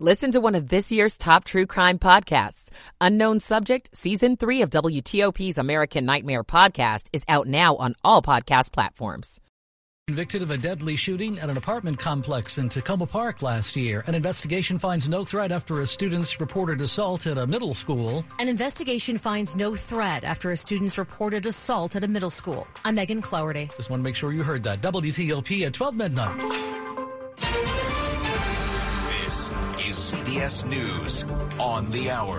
Listen to one of this year's top true crime podcasts. Unknown Subject, Season 3 of WTOP's American Nightmare podcast is out now on all podcast platforms. Convicted of a deadly shooting at an apartment complex in Takoma Park last year. An investigation finds no threat after a student's reported assault at a middle school. An investigation finds no threat after a student's reported assault at a middle school. I'm Megan Cloherty. Just want to make sure you heard that. WTOP at 12 midnight. CBS News on the hour.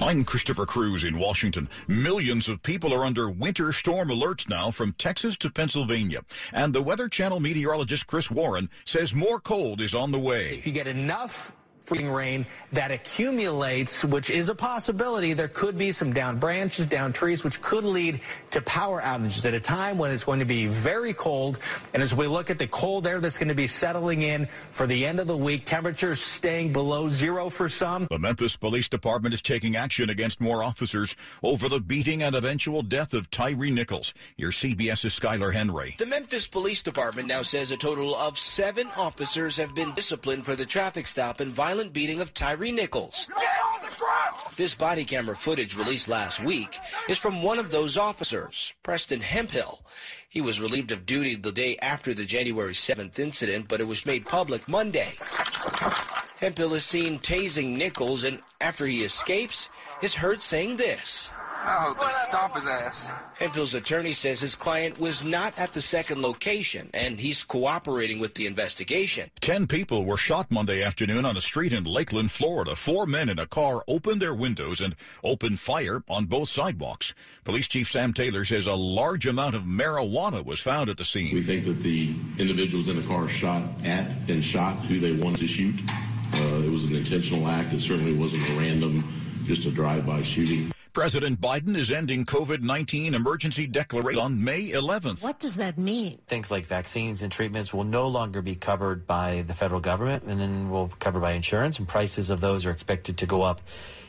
I'm Christopher Cruz in Washington. Millions of people are under winter storm alerts now from Texas to Pennsylvania. And the Weather Channel meteorologist Chris Warren says more cold is on the way. If you get enough freezing rain that accumulates, which is a possibility. There could be some down branches, down trees, which could lead to power outages at a time when it's going to be very cold. And as we look at the cold air that's going to be settling in for the end of the week, temperatures staying below zero for some. The Memphis Police Department is taking action against more officers over the beating and eventual death of Tyre Nichols. Your CBS's Skylar Henry. The Memphis Police Department now says a total of seven officers have been disciplined for the traffic stop and violence violent beating of Tyre Nichols. This body camera footage released last week is from one of those officers, Preston Hemphill. He was relieved of duty the day after the January 7th incident, but it was made public Monday. Hemphill is seen tasing Nichols, and after he escapes, is heard saying this. Oh, to stop his ass. Hemphill's attorney says his client was not at the second location, and he's cooperating with the investigation. Ten people were shot Monday afternoon on a street in Lakeland, Florida. Four men in a car opened their windows and opened fire on both sidewalks. Police Chief Sam Taylor says a large amount of marijuana was found at the scene. We think that the individuals in the car shot at and shot who they wanted to shoot. Uh, it was an intentional act. It certainly wasn't a random, just a drive-by shooting. President Biden is ending COVID-19 emergency declaration on May 11th. What does that mean? Things like vaccines and treatments will no longer be covered by the federal government and then will be covered by insurance and prices of those are expected to go up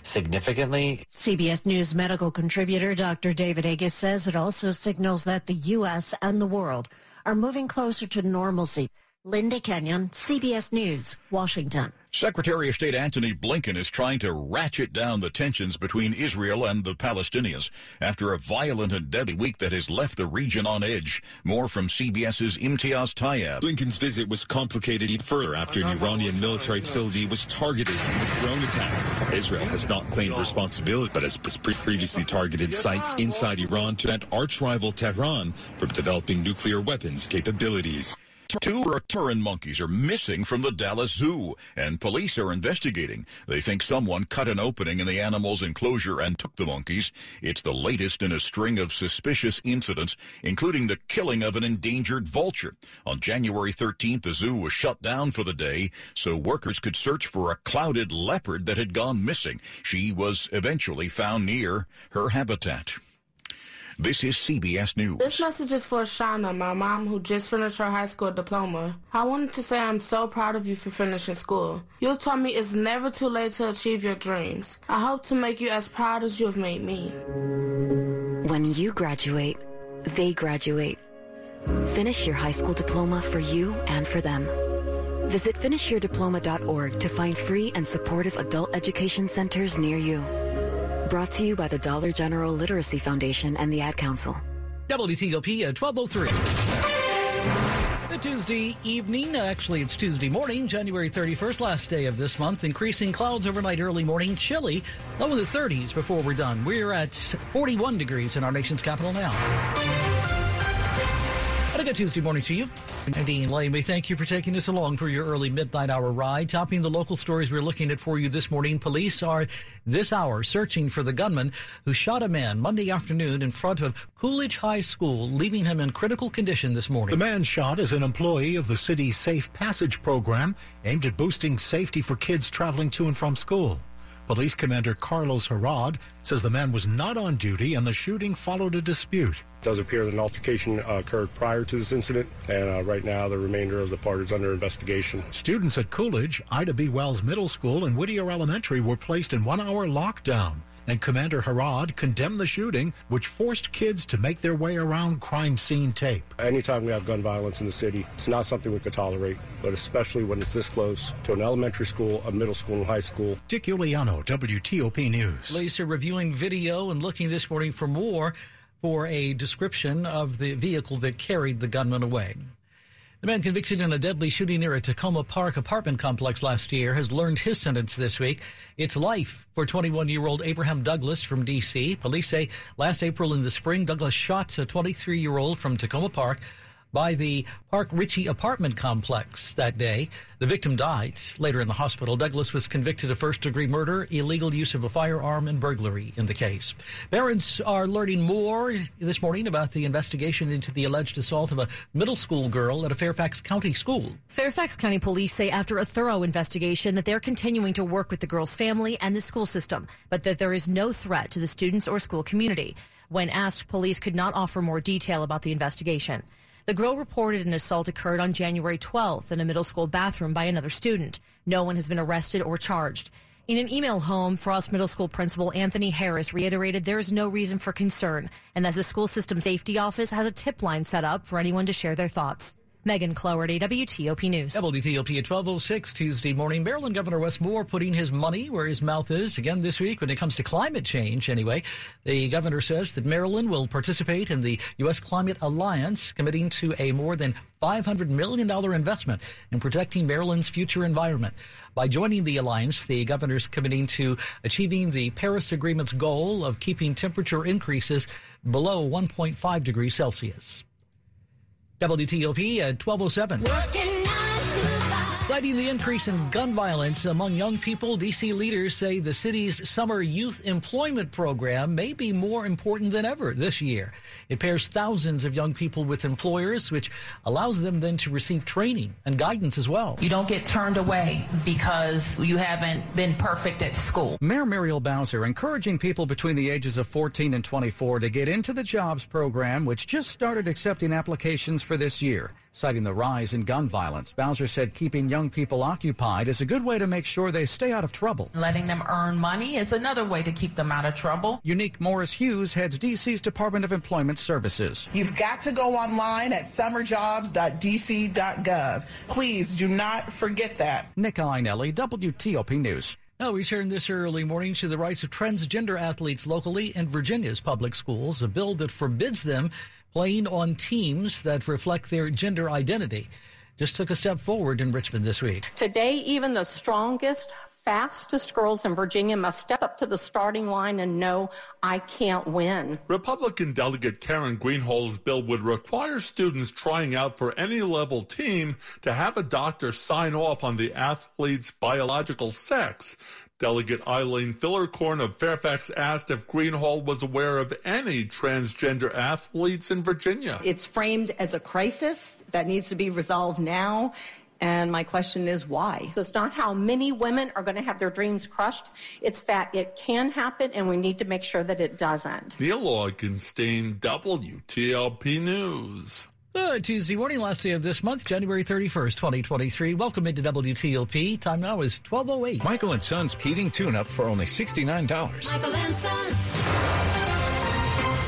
significantly. CBS News medical contributor Dr. David Agus says it also signals that the U.S. and the world are moving closer to normalcy. Linda Kenyon, CBS News, Washington. Secretary of State Antony Blinken is trying to ratchet down the tensions between Israel and the Palestinians after a violent and deadly week that has left the region on edge. More from CBS's Imtiaz Tyab. Blinken's visit was complicated even further after an Iranian military facility was targeted in a drone attack. Israel has not claimed responsibility, but has previously targeted sites inside Iran to prevent arch rival Tehran from developing nuclear weapons capabilities. Two tamarin monkeys are missing from the Dallas Zoo, and police are investigating. They think someone cut an opening in the animal's enclosure and took the monkeys. It's the latest in a string of suspicious incidents, including the killing of an endangered vulture. On January 13th, the zoo was shut down for the day so workers could search for a clouded leopard that had gone missing. She was eventually found near her habitat. This is CBS News. This message is for Shauna, my mom who just finished her high school diploma. I wanted to say I'm so proud of you for finishing school. You taught me it's never too late to achieve your dreams. I hope to make you as proud as you have made me. When you graduate, they graduate. Finish your high school diploma for you and for them. Visit finishyourdiploma.org to find free and supportive adult education centers near you. Brought to you by the Dollar General Literacy Foundation and the Ad Council. WTOP at uh, 1203. The Tuesday evening, uh, actually it's Tuesday morning, January 31st, last day of this month. Increasing clouds overnight, early morning, chilly, low in the 30s before we're done. We're at 41 degrees in our nation's capital now. And a good Tuesday morning to you. Nadine Lane, we thank you for taking us along for your early midnight hour ride. Topping the local stories we're looking at for you this morning, police are this hour searching for the gunman who shot a man Monday afternoon in front of Coolidge High School, leaving him in critical condition this morning. The man shot is an employee of the city's Safe Passage program aimed at boosting safety for kids traveling to and from school. Police Commander Carlos Heraud says the man was not on duty and the shooting followed a dispute. It does appear that an altercation uh, occurred prior to this incident, and uh, right now the remainder of the part is under investigation. Students at Coolidge, Ida B. Wells Middle School, and Whittier Elementary were placed in one hour lockdown And Commander Heraud condemned the shooting, which forced kids to make their way around crime scene tape. Anytime we have gun violence in the city, it's not something we could tolerate, but especially when it's this close to an elementary school, a middle school, and high school. Dick Uliano, WTOP News. Police are reviewing video and looking this morning for more for a description of the vehicle that carried the gunman away. The man convicted in a deadly shooting near a Takoma Park apartment complex last year has learned his sentence this week. It's life for 21 year old Abraham Douglas from D.C. Police say last April in the spring, Douglas shot a 23 year old from Takoma Park by the Park Ritchie apartment complex that day. The victim died later in the hospital. Douglas was convicted of first degree murder, illegal use of a firearm, and burglary in the case. Parents are learning more this morning about the investigation into the alleged assault of a middle school girl at a Fairfax County school. Fairfax County police say after a thorough investigation that they're continuing to work with the girl's family and the school system, but that there is no threat to the students or school community. When asked, police could not offer more detail about the investigation. The girl reported an assault occurred on January 12th in a middle school bathroom by another student. No one has been arrested or charged. In an email home, Frost Middle School Principal Anthony Harris reiterated there is no reason for concern and that the school system safety office has a tip line set up for anyone to share their thoughts. Megan Cloherty, WTOP News. WTOP at 1206 Tuesday morning. Maryland Governor Wes Moore putting his money where his mouth is again this week when it comes to climate change. Anyway, the governor says that Maryland will participate in the U.S. Climate Alliance, committing to a more than $500 million investment in protecting Maryland's future environment. By joining the alliance, the governor's committing to achieving the Paris Agreement's goal of keeping temperature increases below 1.5 degrees Celsius. WTOP at 1207. Citing the increase in gun violence among young people, D.C. leaders say the city's summer youth employment program may be more important than ever this year. It pairs thousands of young people with employers, which allows them then to receive training and guidance as well. You don't get turned away because you haven't been perfect at school. Mayor Muriel Bowser encouraging people between the ages of 14 and 24 to get into the jobs program, which just started accepting applications for this year. Citing the rise in gun violence, Bowser said keeping young people occupied is a good way to make sure they stay out of trouble. Letting them earn money is another way to keep them out of trouble. Unique Morris Hughes heads DC's Department of Employment Services. You've got to go online at summerjobs.dc.gov. Please do not forget that. Nick Iannelli, WTOP News. Now, we turn this early morning to the rights of transgender athletes locally in Virginia's public schools, a bill that forbids them playing on teams that reflect their gender identity. Just took a step forward in Richmond this week. Today, even the strongest, fastest girls in Virginia must step up to the starting line and know I can't win. Republican Delegate Karen Greenhalgh's bill would require students trying out for any level team to have a doctor sign off on the athlete's biological sex. Delegate Eileen Filler-Corn of Fairfax asked if Greenhalgh was aware of any transgender athletes in Virginia. It's framed as a crisis that needs to be resolved now. And my question is why? It's not how many women are going to have their dreams crushed. It's that it can happen and we need to make sure that it doesn't. Neil Augenstein, WTOP News. Good Tuesday morning, last day of this month, January 31st, 2023. Welcome into WTOP. Time now is 12.08. Michael and Son's heating tune-up for only $69. Michael and Son.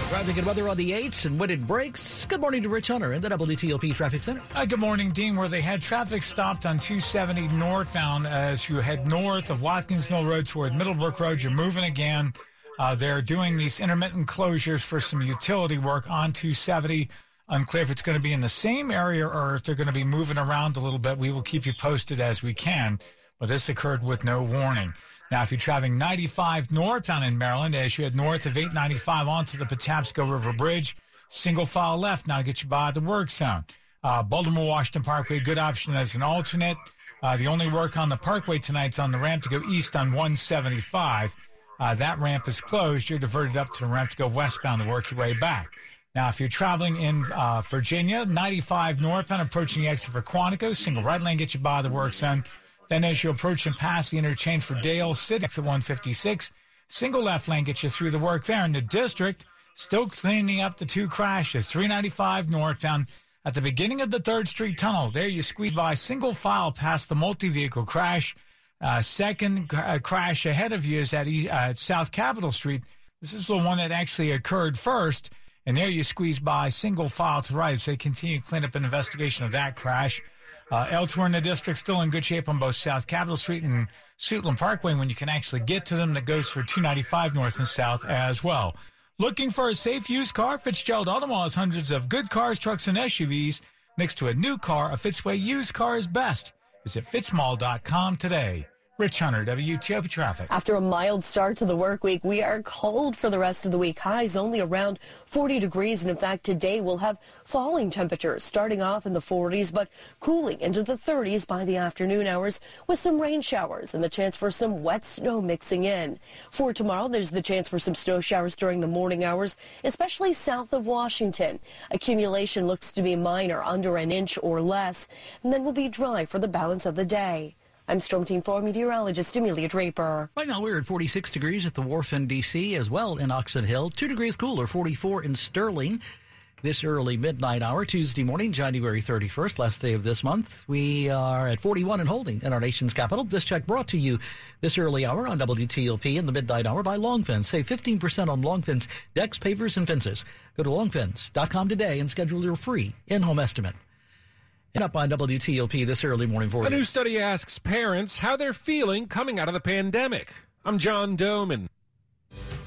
Traffic and weather on the 8s and when it breaks. Good morning to Rich Hunter in the WTOP Traffic Center. Hi, good morning, Dean, where they had traffic stopped on 270 northbound as you head north of Watkins Mill Road toward Middlebrook Road. You're moving again. Uh, they're doing these intermittent closures for some utility work on 270. Unclear if it's going to be in the same area or if they're going to be moving around a little bit. We will keep you posted as we can, but this occurred with no warning. Now, if you're traveling 95 north northbound in Maryland, as you head north of 895 onto the Patapsco River Bridge, single file left now get you by the work zone. Uh, Baltimore Washington Parkway, good option as an alternate. Uh, the only work on the Parkway tonight's on the ramp to go east on 175. Uh, that ramp is closed. You're diverted up to the ramp to go westbound to work your way back. Now, if you're traveling in uh, Virginia, 95 northbound approaching the exit for Quantico, single right lane get you by the work zone. Then as you approach and pass the interchange for Dale City, exit 156, single left lane gets you through the work there. In the district, still cleaning up the two crashes, 395 northbound at the beginning of the 3rd Street Tunnel. There you squeeze by single file past the multi-vehicle crash. Uh, second uh, crash ahead of you is at, uh, South Capitol Street. This is the one that actually occurred first, and there you squeeze by single file to right as they continue to clean up an investigation of that crash. Uh, elsewhere in the district, still in good shape on both South Capitol Street and Suitland Parkway when you can actually get to them. That goes for 295 north and south as well. Looking for a safe used car? Fitzgerald Auto Mall has hundreds of good cars, trucks, and SUVs. Next to a new car, a Fitzway used car is best. Visit fitzmall.com today. Rich Hunter, WTOP Traffic. After a mild start to the work week, we are cold for the rest of the week. Highs only around 40 degrees. And in fact, today we'll have falling temperatures starting off in the 40s, but cooling into the 30s by the afternoon hours with some rain showers and the chance for some wet snow mixing in. For tomorrow, there's the chance for some snow showers during the morning hours, especially south of Washington. Accumulation looks to be minor, under an inch or less, and then will be dry for the balance of the day. I'm Storm Team 4 meteorologist Amelia Draper. Right now we're at 46 degrees at the wharf in D.C. as well in Oxon Hill. Two degrees cooler, 44 in Sterling. This early midnight hour, Tuesday morning, January 31st, last day of this month. We are at 41 and holding in our nation's capital. This check brought to you this early hour on WTOP in the midnight hour by Longfence. Save 15% on Longfence decks, pavers, and fences. Go to longfence.com today and schedule your free in-home estimate. And up on WTOP this early morning for you. A new study asks parents how they're feeling coming out of the pandemic. I'm John Domen.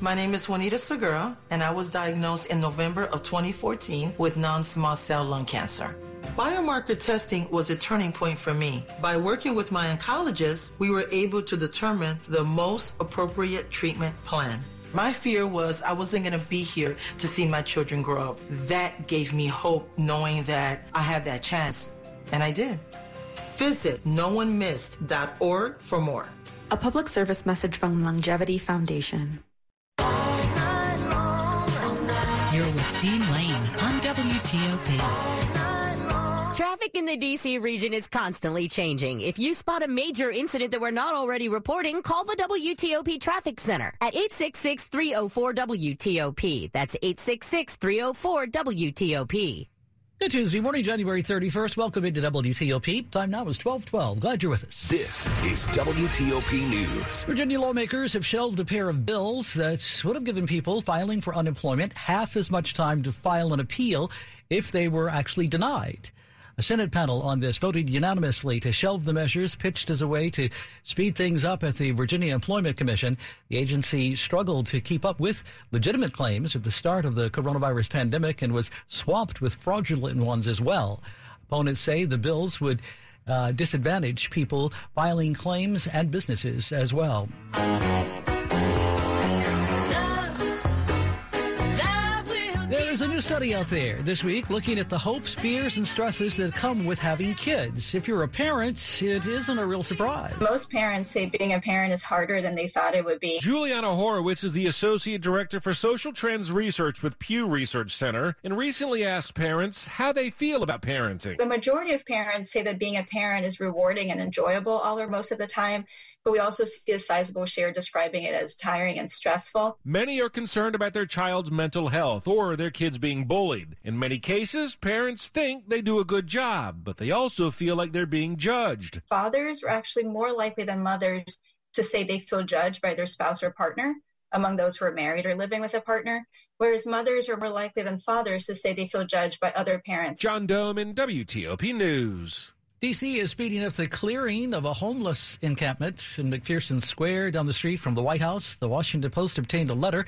My name is Juanita Segura, and I was diagnosed in November of 2014 with non-small cell lung cancer. Biomarker testing was a turning point for me. By working with my oncologist, we were able to determine the most appropriate treatment plan. My fear was I wasn't going to be here to see my children grow up. That gave me hope knowing that I had that chance, and I did. Visit noonemissed.org for more. A public service message from LUNGevity Foundation. You're with Dean Lane on WTOP. Traffic in the DC region is constantly changing. If you spot a major incident that we're not already reporting, call the WTOP Traffic Center at 866-304-WTOP. That's 866-304-WTOP. Good Tuesday morning, January 31st. Welcome into WTOP. Time now is 1212. Glad you're with us. This is WTOP News. Virginia lawmakers have shelved a pair of bills that would have given people filing for unemployment half as much time to file an appeal if they were actually denied. A Senate panel on this voted unanimously to shelve the measures pitched as a way to speed things up at the Virginia Employment Commission. The agency struggled to keep up with legitimate claims at the start of the coronavirus pandemic and was swamped with fraudulent ones as well. Opponents say the bills would uh, disadvantage people filing claims and businesses as well. New study out there this week looking at the hopes, fears, and stresses that come with having kids. If you're a parent, it isn't a real surprise. Most parents say being a parent is harder than they thought it would be. Juliana Horowitz is the Associate Director for Social Trends Research with Pew Research Center and recently asked parents how they feel about parenting. The majority of parents say that being a parent is rewarding and enjoyable all or most of the time, but we also see a sizable share describing it as tiring and stressful. Many are concerned about their child's mental health or their kids being bullied. In many cases, parents think they do a good job, but they also feel like they're being judged. Fathers are actually more likely than mothers to say they feel judged by their spouse or partner among those who are married or living with a partner, whereas mothers are more likely than fathers to say they feel judged by other parents. John Domen WTOP News. DC is speeding up the clearing of a homeless encampment in McPherson Square down the street from the White House. The Washington Post obtained a letter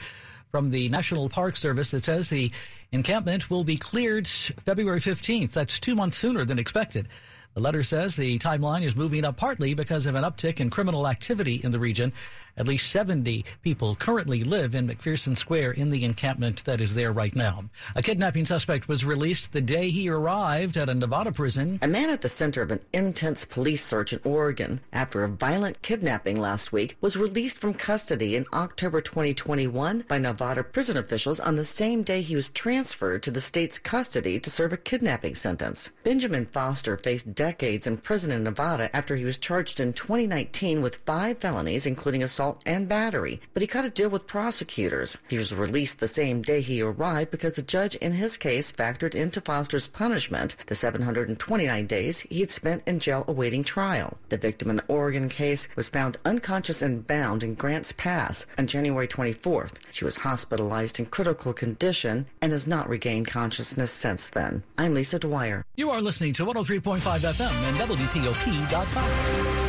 from the National Park Service that says the encampment will be cleared February 15th. That's two months sooner than expected. The letter says the timeline is moving up partly because of an uptick in criminal activity in the region. At least 70 people currently live in McPherson Square in the encampment that is there right now. A kidnapping suspect was released the day he arrived at a Nevada prison. A man at the center of an intense police search in Oregon after a violent kidnapping last week was released from custody in October 2021 by Nevada prison officials on the same day he was transferred to the state's custody to serve a kidnapping sentence. Benjamin Foster faced decades in prison in Nevada after he was charged in 2019 with five felonies, including assault assault and battery, but he cut a deal with prosecutors. He was released the same day he arrived because the judge in his case factored into Foster's punishment the 729 days he had spent in jail awaiting trial. The victim in the Oregon case was found unconscious and bound in Grants Pass on January 24th. She was hospitalized in critical condition and has not regained consciousness since then. I'm Lisa Dwyer. You are listening to 103.5 FM and WTOP.com.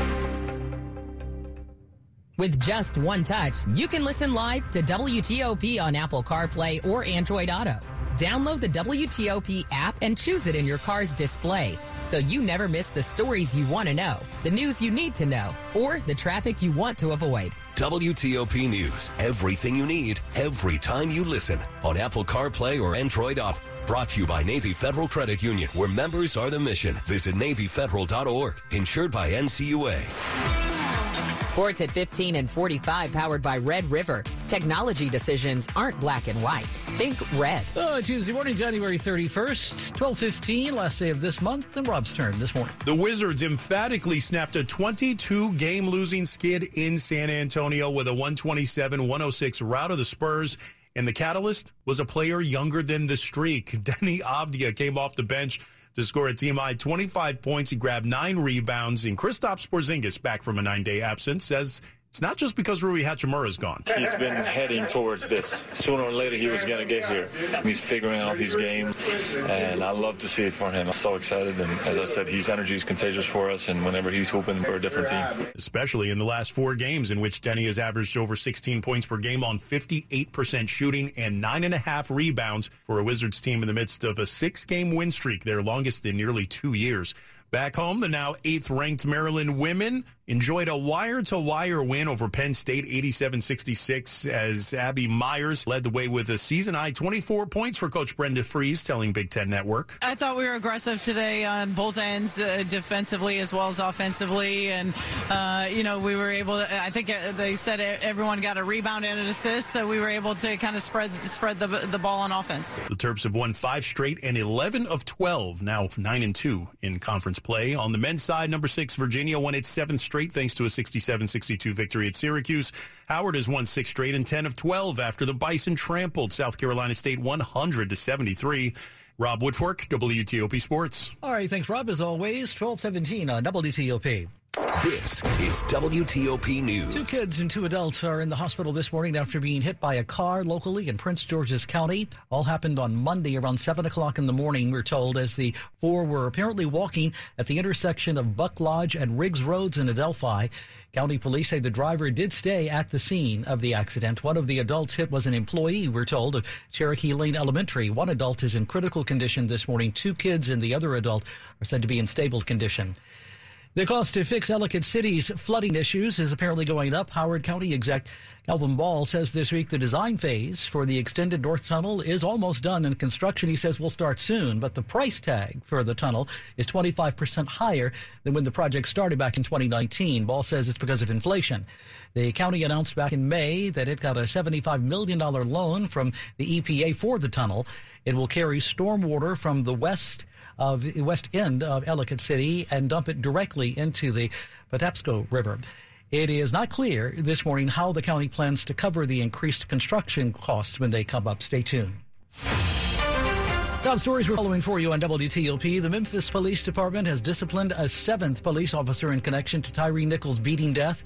With just one touch, you can listen live to WTOP on Apple CarPlay or Android Auto. Download the WTOP app and choose it in your car's display so you never miss the stories you want to know, the news you need to know, or the traffic you want to avoid. WTOP News. Everything you need, every time you listen on Apple CarPlay or Android Auto. Brought to you by Navy Federal Credit Union, where members are the mission. Visit NavyFederal.org. Insured by NCUA. Sports at 15 and 45 powered by Red River. Technology decisions aren't black and white. Think red. Uh, Tuesday morning, January 31st, 1215, last day of this month, and Rob's turn this morning. The Wizards emphatically snapped a 22 game losing skid in San Antonio with a 127 106 rout of the Spurs. And the catalyst was a player younger than the streak. Deni Avdija came off the bench to score a team high 25 points. He grabbed nine rebounds. And Kristaps Porzingis, back from a nine day absence, says it's not just because Rui Hachimura is gone. He's been heading towards this. Sooner or later, he was going to get here. He's figuring out his game, and I love to see it for him. I'm so excited. And as I said, his energy is contagious for us, and whenever he's hooping, we're a different team. Especially in the last four games, in which Deni has averaged over 16 points per game on 58% shooting and nine and a half rebounds for a Wizards team in the midst of a six game win streak, their longest in nearly two years. Back home, the now eighth ranked Maryland women enjoyed a wire to wire win over Penn State 87 66 as Abby Meyers led the way with a season high 24 points for Coach Brenda Frese, telling Big Ten Network. I thought we were aggressive today on both ends, uh, defensively as well as offensively. And, uh, you know, we were able to, I think uh, they said everyone got a rebound and an assist, so we were able to kind of spread spread the, the ball on offense. The Terps have won five straight and 11 of 12, now 9 and 2 in conference play. On the men's side, number six, Virginia won its seventh straight thanks to a 67-62 victory at Syracuse. Howard has won six straight and 10 of 12 after the Bison trampled South Carolina State 100 to 73. Rob Woodfork, WTOP Sports. All right, thanks, Rob. As always, 1217 on WTOP. This is WTOP News. Two kids and two adults are in the hospital this morning after being hit by a car locally in Prince George's County. All happened on Monday around 7 o'clock in the morning, we're told, as the four were apparently walking at the intersection of Buck Lodge and Riggs Roads in Adelphi. County police say the driver did stay at the scene of the accident. One of the adults hit was an employee, we're told, of Cherokee Lane Elementary. One adult is in critical condition this morning. Two kids and the other adult are said to be in stable condition. The cost to fix Ellicott City's flooding issues is apparently going up. Howard County exec Calvin Ball says this week the design phase for the extended North Tunnel is almost done and construction, he says, will start soon. But the price tag for the tunnel is 25% higher than when the project started back in 2019. Ball says it's because of inflation. The county announced back in May that it got a $75 million loan from the EPA for the tunnel. It will carry stormwater from the west of the west end of Ellicott City and dump it directly into the Patapsco River. It is not clear this morning how the county plans to cover the increased construction costs when they come up. Stay tuned. Top stories we're following for you on WTOP. The Memphis Police Department has disciplined a seventh police officer in connection to Tyre Nichols' beating death.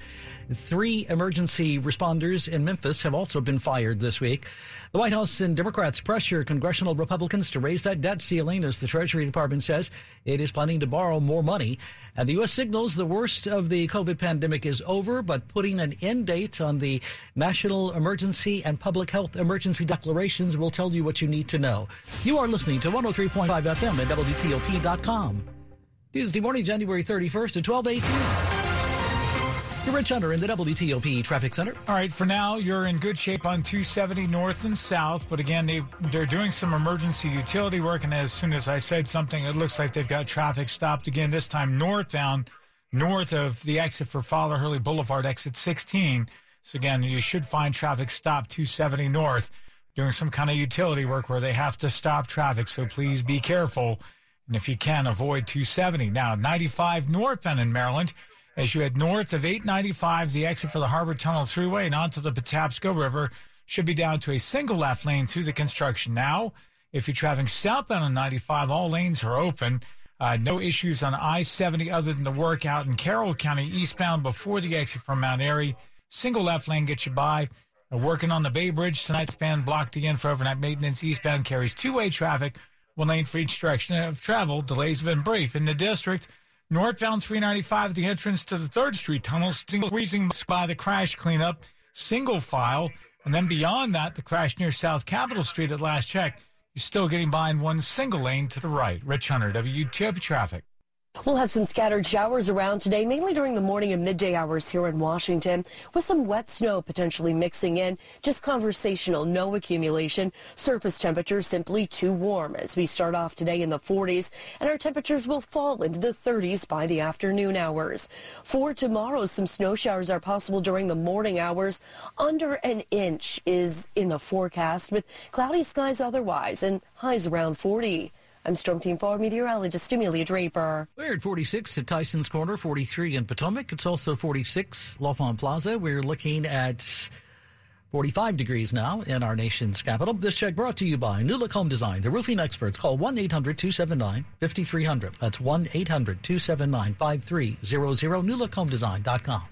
Three emergency responders in Memphis have also been fired this week. The White House and Democrats pressure congressional Republicans to raise that debt ceiling as the Treasury Department says it is planning to borrow more money. And the U.S. signals the worst of the COVID pandemic is over, but putting an end date on the national emergency and public health emergency declarations will tell you what you need to know. You are listening to 103.5 FM at WTOP.com. Tuesday morning, January 31st at 1218. You're Rich Hunter in the WTOP Traffic Center. All right, for now, you're in good shape on 270 north and south. But again, they, they're doing some emergency utility work. And as soon as I said something, it looks like they've got traffic stopped again, this time northbound, north of the exit for Father Hurley Boulevard, exit 16. So again, you should find traffic stopped 270 north, doing some kind of utility work where they have to stop traffic. So please be careful. And if you can, avoid 270. Now, 95 northbound in Maryland. As you head north of 895, the exit for the Harbor Tunnel Thruway and onto the Patapsco River should be down to a single left lane through the construction. Now, if you're traveling southbound on 95, all lanes are open. Uh, no issues on I 70 other than the work out in Carroll County eastbound before the exit from Mount Airy. Single left lane gets you by. Uh, working on the Bay Bridge tonight, span blocked again for overnight maintenance. Eastbound carries two way traffic, one lane for each direction of travel. Delays have been brief. In the district, northbound 395 at the entrance to the 3rd Street tunnel, squeezing by the crash cleanup, single file. And then beyond that, the crash near South Capitol Street at last check you're still getting by in one single lane to the right. Rich Hunter, WTOP Traffic. We'll have some scattered showers around today, mainly during the morning and midday hours here in Washington, with some wet snow potentially mixing in. Just conversational, no accumulation. Surface temperatures simply too warm as we start off today in the 40s, and our temperatures will fall into the 30s by the afternoon hours. For tomorrow, some snow showers are possible during the morning hours. Under an inch is in the forecast, with cloudy skies otherwise, and highs around 40. I'm Storm Team 4 meteorologist Amelia Draper. We're at 46 at Tyson's Corner, 43 in Potomac. It's also 46 L'Enfant Plaza. We're looking at 45 degrees now in our nation's capital. This check brought to you by New Look Home Design, the roofing experts. Call 1 800 279 5300. That's 1 800 279 5300. NewLookHomeDesign.com.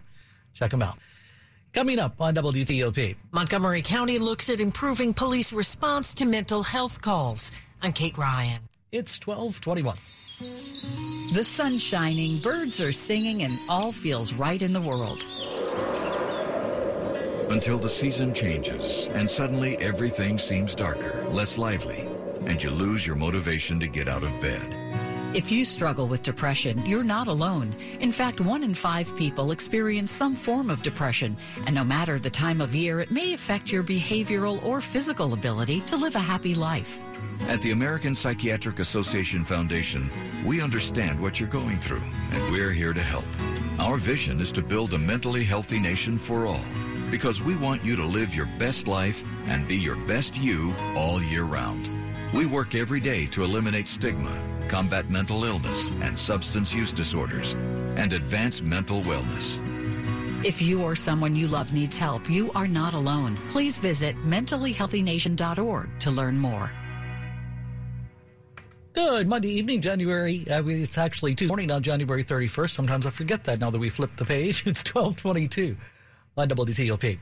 Check them out. Coming up on WTOP. Montgomery County looks at improving police response to mental health calls. I'm Kate Ryan. It's 1221. The sun's shining, birds are singing, and all feels right in the world. Until the season changes and suddenly everything seems darker, less lively, and you lose your motivation to get out of bed. If you struggle with depression, you're not alone. In fact, one in five people experience some form of depression, and no matter the time of year, it may affect your behavioral or physical ability to live a happy life. At the American Psychiatric Association Foundation, we understand what you're going through, and we're here to help. Our vision is to build a mentally healthy nation for all, because we want you to live your best life and be your best you all year round. We work every day to eliminate stigma, combat mental illness and substance use disorders, and advance mental wellness. If you or someone you love needs help, you are not alone. Please visit mentallyhealthynation.org to learn more. Good Monday evening, January. Uh, it's actually Tuesday morning on January 31st. Sometimes I forget that now that we flipped the page. It's 1222 on WTOP.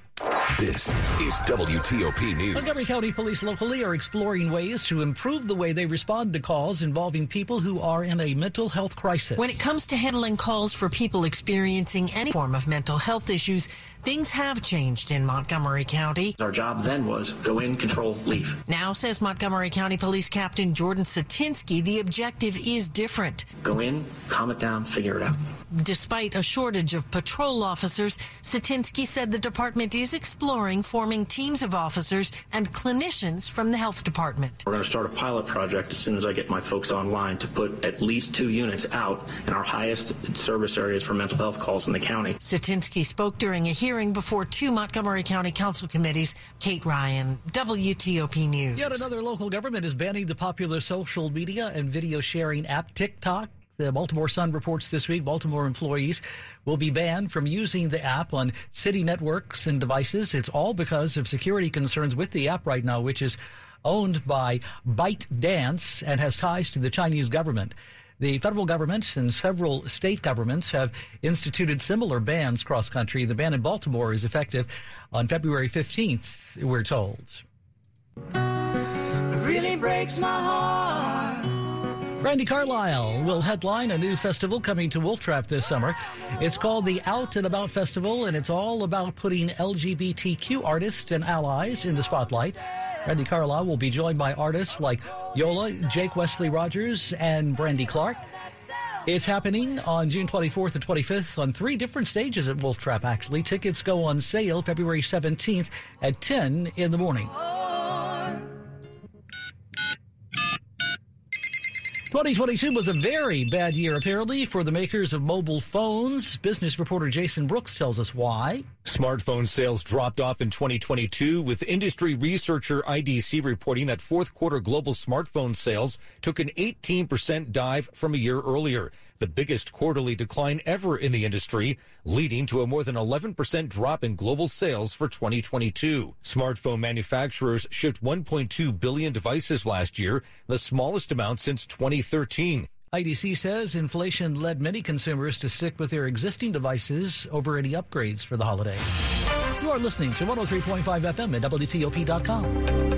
This is WTOP News. Montgomery County Police locally are exploring ways to improve the way they respond to calls involving people who are in a mental health crisis. When it comes to handling calls for people experiencing any form of mental health issues, things have changed in Montgomery County. Our job then was go in, control, leave. Now, says Montgomery County Police Captain Jordan Satinsky, the objective is different. Go in, calm it down, figure it out. Despite a shortage of patrol officers, Satinsky said the department is exploring forming teams of officers and clinicians from the health department. We're going to start a pilot project as soon as I get my folks online to put at least two units out in our highest service areas for mental health calls in the county. Satinsky spoke during a hearing before two Montgomery County Council committees. Kate Ryan, WTOP News. Yet another local government is banning the popular social media and video sharing app TikTok. The Baltimore Sun reports this week Baltimore employees will be banned from using the app on city networks and devices. It's all because of security concerns with the app right now, which is owned by ByteDance and has ties to the Chinese government. The federal government and several state governments have instituted similar bans cross country. The ban in Baltimore is effective on February 15th, we're told. It really breaks my heart. Brandi Carlile will headline a new festival coming to Wolf Trap this summer. It's called the Out and About Festival, and it's all about putting LGBTQ artists and allies in the spotlight. Brandi Carlile will be joined by artists like Yola, Jake Wesley Rogers, and Brandy Clark. It's happening on June 24th and 25th on three different stages at Wolf Trap, actually. Tickets go on sale February 17th at 10 in the morning. 2022 was a very bad year, apparently, for the makers of mobile phones. Business reporter Jason Brooks tells us why. Smartphone sales dropped off in 2022, with industry researcher IDC reporting that fourth quarter global smartphone sales took an 18% dive from a year earlier. The biggest quarterly decline ever in the industry, leading to a more than 11% drop in global sales for 2022. Smartphone manufacturers shipped 1.2 billion devices last year, the smallest amount since 2013. IDC says inflation led many consumers to stick with their existing devices over any upgrades for the holiday. You are listening to 103.5 FM at WTOP.com.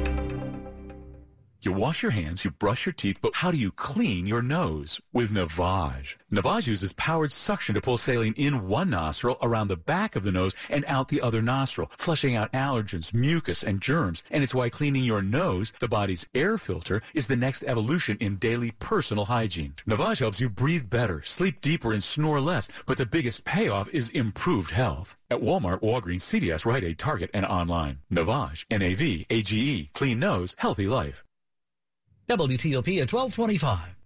You wash your hands, you brush your teeth, but how do you clean your nose? With Navage. Navage uses powered suction to pull saline in one nostril around the back of the nose and out the other nostril, flushing out allergens, mucus, and germs. And it's why cleaning your nose, the body's air filter, is the next evolution in daily personal hygiene. Navage helps you breathe better, sleep deeper, and snore less, but the biggest payoff is improved health. At Walmart, Walgreens, CVS, Rite Aid, Target, and online. Navage, N-A-V-A-G-E, clean nose, healthy life. WTOP at 1225.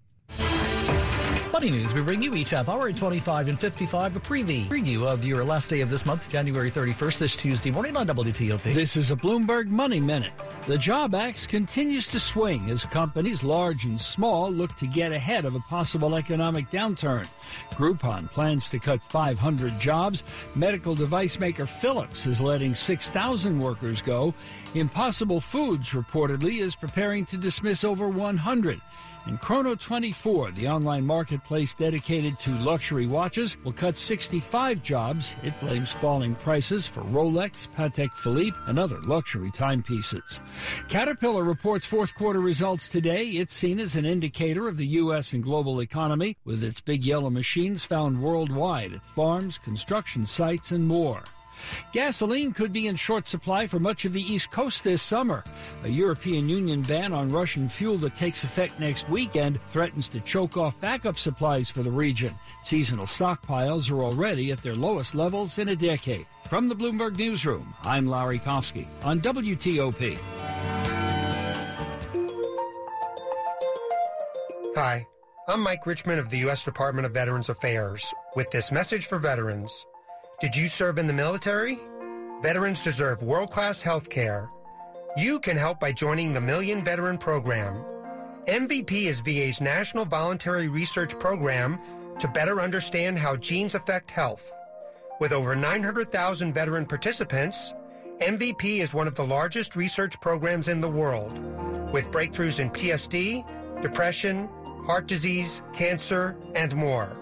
Funny news, we bring you each half hour at 25 and 55 a preview, preview of your last day of this month, January 31st, this Tuesday morning on WTOP. This is a Bloomberg Money Minute. The Job Act continues to swing as companies large and small look to get ahead of a possible economic downturn. Groupon plans to cut 500 jobs. Medical device maker Philips is letting 6,000 workers go. Impossible Foods reportedly is preparing to dismiss over 100. And Chrono 24, the online marketplace dedicated to luxury watches, will cut 65 jobs. It blames falling prices for Rolex, Patek Philippe, and other luxury timepieces. Caterpillar reports fourth quarter results today. It's seen as an indicator of the U.S. and global economy, with its big yellow machines found worldwide at farms, construction sites, and more. Gasoline could be in short supply for much of the East Coast this summer. A European Union ban on Russian fuel that takes effect next weekend threatens to choke off backup supplies for the region. Seasonal stockpiles are already at their lowest levels in a decade. From the Bloomberg Newsroom, I'm Larry Kofsky on WTOP. Hi, I'm Mike Richmond of the U.S. Department of Veterans Affairs with this message for veterans. Did you serve in the military? Veterans deserve world class health care. You can help by joining the Million Veteran Program. MVP is VA's national voluntary research program to better understand how genes affect health. With over 900,000 veteran participants, MVP is one of the largest research programs in the world, with breakthroughs in PSD, depression, heart disease, cancer, and more.